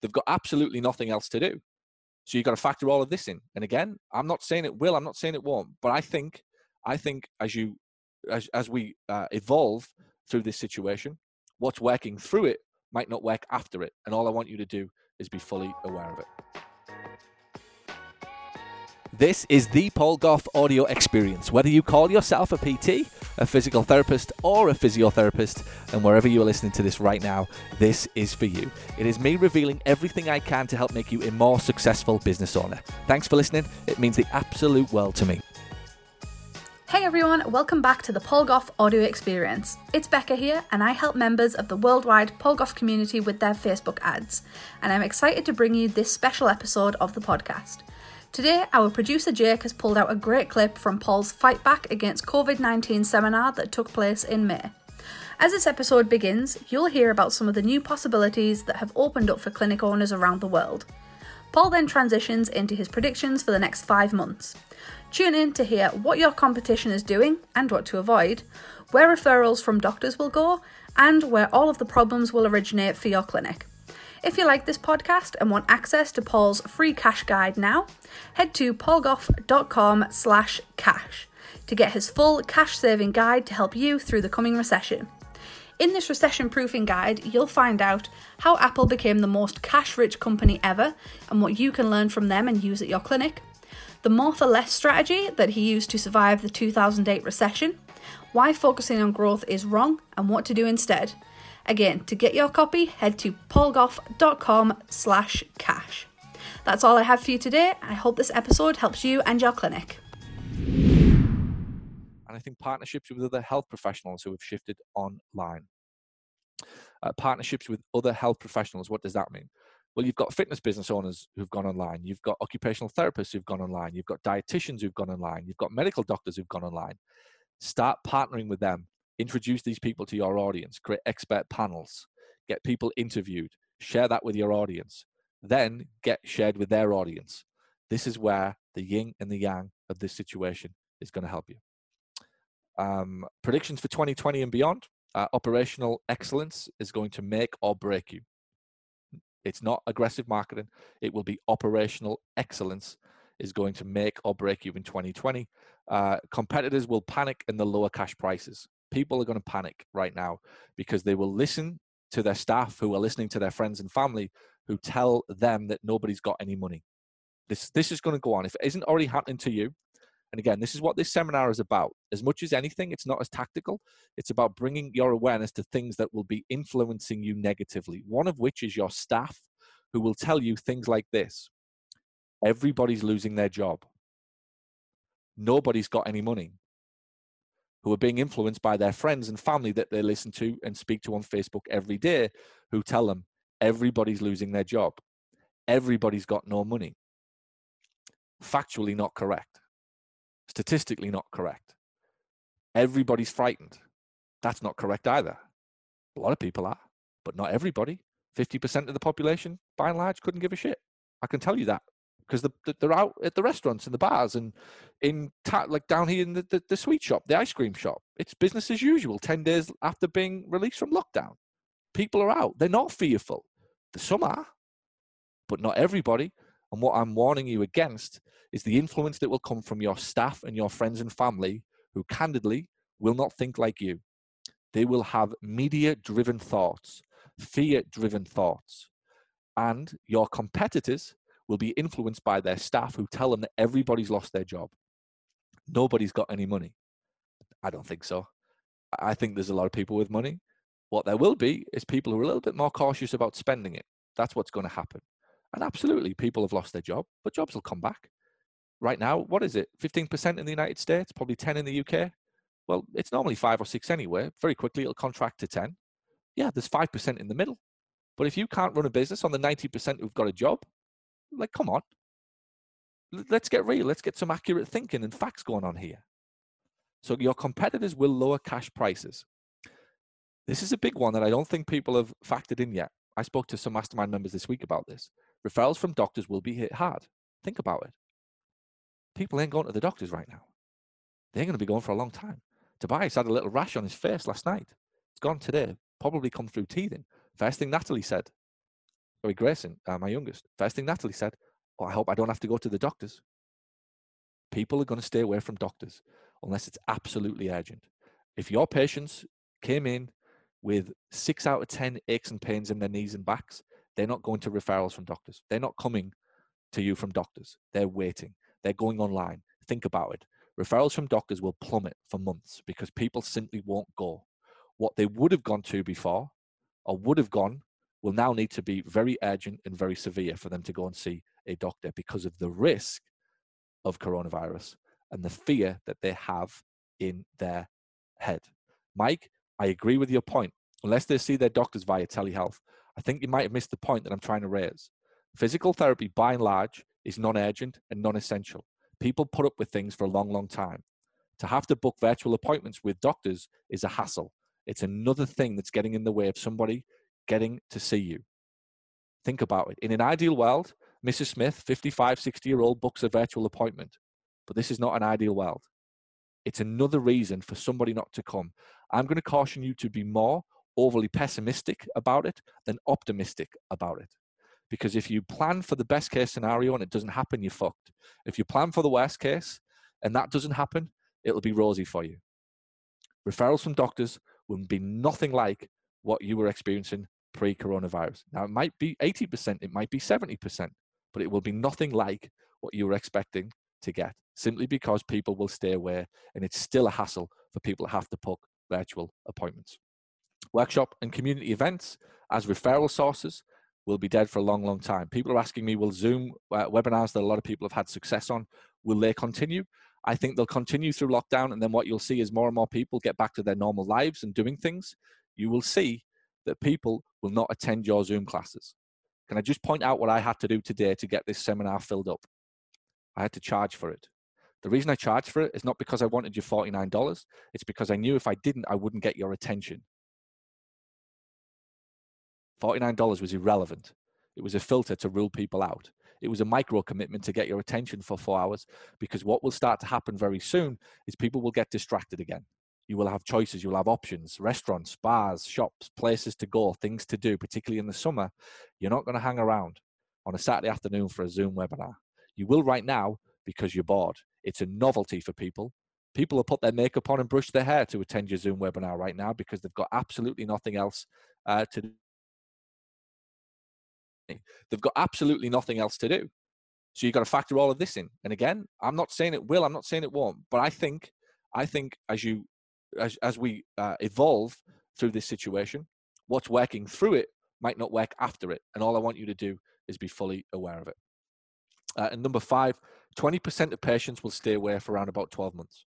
they've got absolutely nothing else to do. So you've got to factor all of this in. And again, I'm not saying it will, I'm not saying it won't, but I think, I think as you, as, as we uh, evolve through this situation, what's working through it might not work after it. And all I want you to do is be fully aware of it. This is the Paul Gough audio experience. Whether you call yourself a PT, a physical therapist, or a physiotherapist, and wherever you are listening to this right now, this is for you. It is me revealing everything I can to help make you a more successful business owner. Thanks for listening. It means the absolute world to me. Hey everyone, welcome back to the Paul Gough audio experience. It's Becca here, and I help members of the worldwide Paul Gough community with their Facebook ads. And I'm excited to bring you this special episode of the podcast. Today, our producer Jake has pulled out a great clip from Paul's Fight Back Against COVID 19 seminar that took place in May. As this episode begins, you'll hear about some of the new possibilities that have opened up for clinic owners around the world. Paul then transitions into his predictions for the next five months. Tune in to hear what your competition is doing and what to avoid, where referrals from doctors will go, and where all of the problems will originate for your clinic. If you like this podcast and want access to Paul's free cash guide now, head to paulgough.com slash cash to get his full cash saving guide to help you through the coming recession. In this recession proofing guide, you'll find out how Apple became the most cash rich company ever and what you can learn from them and use at your clinic, the more for less strategy that he used to survive the 2008 recession, why focusing on growth is wrong and what to do instead, Again, to get your copy, head to paulgough.com slash cash. That's all I have for you today. I hope this episode helps you and your clinic. And I think partnerships with other health professionals who have shifted online. Uh, partnerships with other health professionals, what does that mean? Well, you've got fitness business owners who've gone online. You've got occupational therapists who've gone online. You've got dietitians who've gone online. You've got medical doctors who've gone online. Start partnering with them introduce these people to your audience, create expert panels, get people interviewed, share that with your audience, then get shared with their audience. This is where the yin and the yang of this situation is going to help you. Um, predictions for 2020 and beyond uh, operational excellence is going to make or break you. It's not aggressive marketing, it will be operational excellence is going to make or break you in 2020. Uh, competitors will panic in the lower cash prices people are going to panic right now because they will listen to their staff who are listening to their friends and family who tell them that nobody's got any money. This this is going to go on. If it isn't already happening to you, and again, this is what this seminar is about. As much as anything, it's not as tactical. It's about bringing your awareness to things that will be influencing you negatively. One of which is your staff, who will tell you things like this: everybody's losing their job. Nobody's got any money who are being influenced by their friends and family that they listen to and speak to on Facebook every day, who tell them everybody's losing their job, everybody's got no money. Factually not correct, statistically not correct. Everybody's frightened. That's not correct either. A lot of people are, but not everybody. 50% of the population, by and large, couldn't give a shit. I can tell you that because the, the, they're out at the restaurants and the bars and in like down here in the, the, the sweet shop, the ice cream shop. It's business as usual. Ten days after being released from lockdown, people are out. They're not fearful. Some are, but not everybody. And what I'm warning you against is the influence that will come from your staff and your friends and family who candidly will not think like you. They will have media driven thoughts, fear driven thoughts. And your competitors will be influenced by their staff who tell them that everybody's lost their job. Nobody's got any money. I don't think so. I think there's a lot of people with money. What there will be is people who are a little bit more cautious about spending it. That's what's going to happen. And absolutely, people have lost their job, but jobs will come back. Right now, what is it? 15% in the United States, probably 10 in the UK. Well, it's normally five or six anyway. Very quickly, it'll contract to 10. Yeah, there's 5% in the middle. But if you can't run a business on the 90% who've got a job, like, come on. Let's get real. Let's get some accurate thinking and facts going on here. So your competitors will lower cash prices. This is a big one that I don't think people have factored in yet. I spoke to some mastermind members this week about this. Referrals from doctors will be hit hard. Think about it. People ain't going to the doctors right now. They're going to be going for a long time. Tobias had a little rash on his face last night. It's gone today. Probably come through teething. First thing Natalie said, sorry, Grayson, uh, my youngest, first thing Natalie said, oh, I hope I don't have to go to the doctors. People are going to stay away from doctors unless it's absolutely urgent. If your patients came in with six out of 10 aches and pains in their knees and backs, they're not going to referrals from doctors. They're not coming to you from doctors. They're waiting. They're going online. Think about it. Referrals from doctors will plummet for months because people simply won't go. What they would have gone to before or would have gone will now need to be very urgent and very severe for them to go and see a doctor because of the risk of coronavirus and the fear that they have in their head. Mike, I agree with your point. Unless they see their doctors via telehealth, I think you might have missed the point that I'm trying to raise. Physical therapy, by and large, is non urgent and non essential. People put up with things for a long, long time. To have to book virtual appointments with doctors is a hassle. It's another thing that's getting in the way of somebody getting to see you. Think about it. In an ideal world, Mrs. Smith, 55, 60 year old, books a virtual appointment. But this is not an ideal world. It's another reason for somebody not to come. I'm going to caution you to be more overly pessimistic about it than optimistic about it. Because if you plan for the best case scenario and it doesn't happen, you're fucked. If you plan for the worst case and that doesn't happen, it'll be rosy for you. Referrals from doctors will be nothing like what you were experiencing pre coronavirus. Now, it might be 80%, it might be 70%, but it will be nothing like what you were expecting to get simply because people will stay away and it's still a hassle for people to have to book virtual appointments. Workshop and community events as referral sources will be dead for a long, long time. People are asking me, will Zoom uh, webinars that a lot of people have had success on, will they continue? I think they'll continue through lockdown, and then what you'll see is more and more people get back to their normal lives and doing things. You will see that people will not attend your Zoom classes. Can I just point out what I had to do today to get this seminar filled up? I had to charge for it. The reason I charged for it is not because I wanted your $49, it's because I knew if I didn't, I wouldn't get your attention. $49 was irrelevant. It was a filter to rule people out. It was a micro commitment to get your attention for four hours because what will start to happen very soon is people will get distracted again. You will have choices, you will have options, restaurants, bars, shops, places to go, things to do, particularly in the summer. You're not going to hang around on a Saturday afternoon for a Zoom webinar. You will right now because you're bored. It's a novelty for people. People will put their makeup on and brush their hair to attend your Zoom webinar right now because they've got absolutely nothing else uh, to do. They've got absolutely nothing else to do. So you've got to factor all of this in. And again, I'm not saying it will, I'm not saying it won't, but I think, I think as you, as, as we uh, evolve through this situation, what's working through it might not work after it. And all I want you to do is be fully aware of it. Uh, and number five, 20% of patients will stay away for around about 12 months.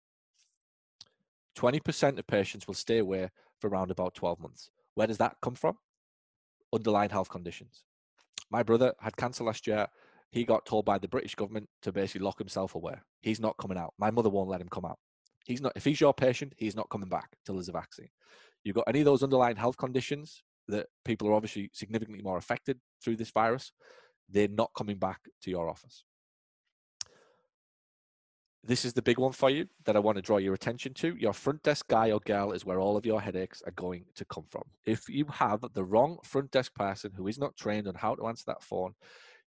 20% of patients will stay away for around about 12 months. Where does that come from? Underlying health conditions. My brother had cancer last year. He got told by the British government to basically lock himself away. He's not coming out. My mother won't let him come out. He's not. If he's your patient, he's not coming back till there's a vaccine. You've got any of those underlying health conditions that people are obviously significantly more affected through this virus. They're not coming back to your office this is the big one for you that I want to draw your attention to. Your front desk guy or girl is where all of your headaches are going to come from. If you have the wrong front desk person who is not trained on how to answer that phone,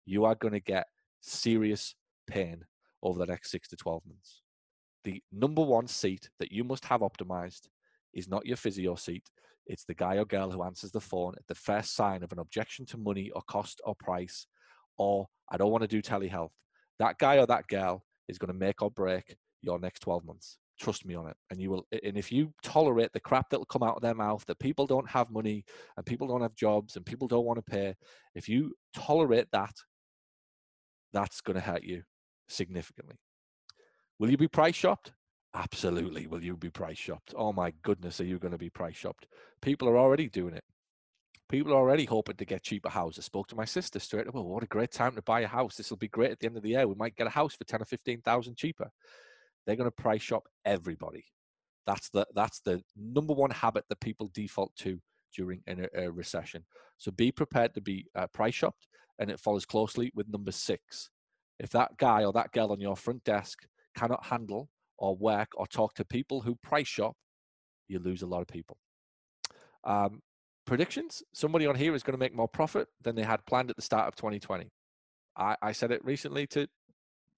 you are going to get serious pain over the next six to 12 months. The number one seat that you must have optimized is not your physio seat. It's the guy or girl who answers the phone at the first sign of an objection to money or cost or price, or I don't want to do telehealth. That guy or that girl is going to make or break your next 12 months. Trust me on it. And you will, and if you tolerate the crap that'll come out of their mouth that people don't have money and people don't have jobs and people don't want to pay, if you tolerate that, that's going to hurt you significantly. Will you be price shopped? Absolutely. Will you be price shopped? Oh my goodness, are you going to be price shopped? People are already doing it. People are already hoping to get cheaper houses. Spoke to my sister straight away. What a great time to buy a house. This will be great at the end of the year. We might get a house for 10 or 15,000 cheaper. They're going to price shop everybody. That's the, that's the number one habit that people default to during a, a recession. So be prepared to be uh, price shopped. And it follows closely with number six. If that guy or that girl on your front desk cannot handle or work or talk to people who price shop, you lose a lot of people. Um, predictions. Somebody on here is going to make more profit than they had planned at the start of 2020. I, I said it recently to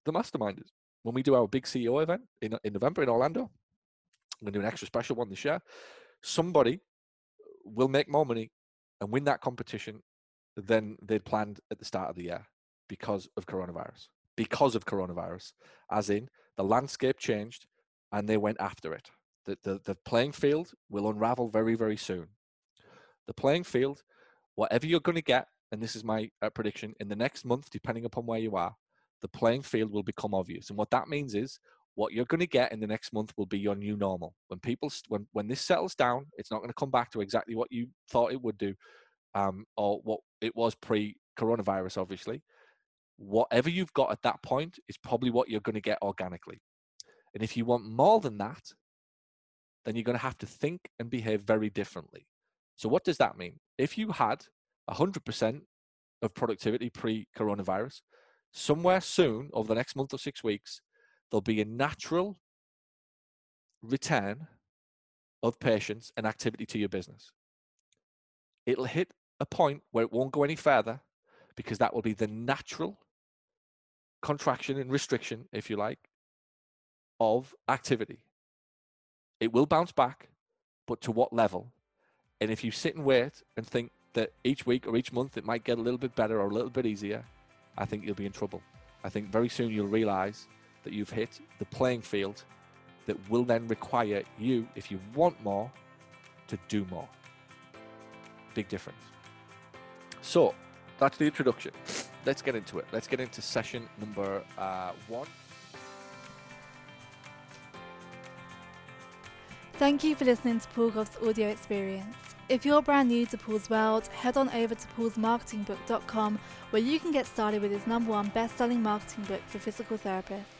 the masterminders when we do our big CEO event in, in November in Orlando. I'm going to do an extra special one this year. Somebody will make more money and win that competition than they'd planned at the start of the year because of coronavirus. Because of coronavirus, as in the landscape changed and they went after it. The, the, the playing field will unravel very, very soon. The playing field, whatever you're going to get, and this is my uh, prediction, in the next month, depending upon where you are, the playing field will become obvious. And what that means is what you're going to get in the next month will be your new normal. When people, when, when this settles down, it's not going to come back to exactly what you thought it would do um, or what it was pre coronavirus, obviously. Whatever you've got at that point is probably what you're going to get organically. And if you want more than that, then you're going to have to think and behave very differently. So, what does that mean? If you had 100% of productivity pre coronavirus, somewhere soon over the next month or six weeks, there'll be a natural return of patients and activity to your business. It'll hit a point where it won't go any further because that will be the natural contraction and restriction, if you like, of activity. It will bounce back, but to what level? And if you sit and wait and think that each week or each month it might get a little bit better or a little bit easier, I think you'll be in trouble. I think very soon you'll realize that you've hit the playing field that will then require you, if you want more, to do more. Big difference. So, that's the introduction. Let's get into it. Let's get into session number uh, one. Thank you for listening to Paul Gough's audio experience. If you're brand new to Paul's world, head on over to paulsmarketingbook.com where you can get started with his number one best selling marketing book for physical therapists.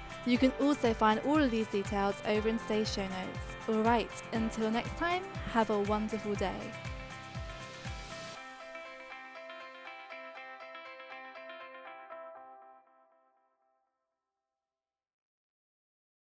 You can also find all of these details over in today's show notes. Alright, until next time, have a wonderful day.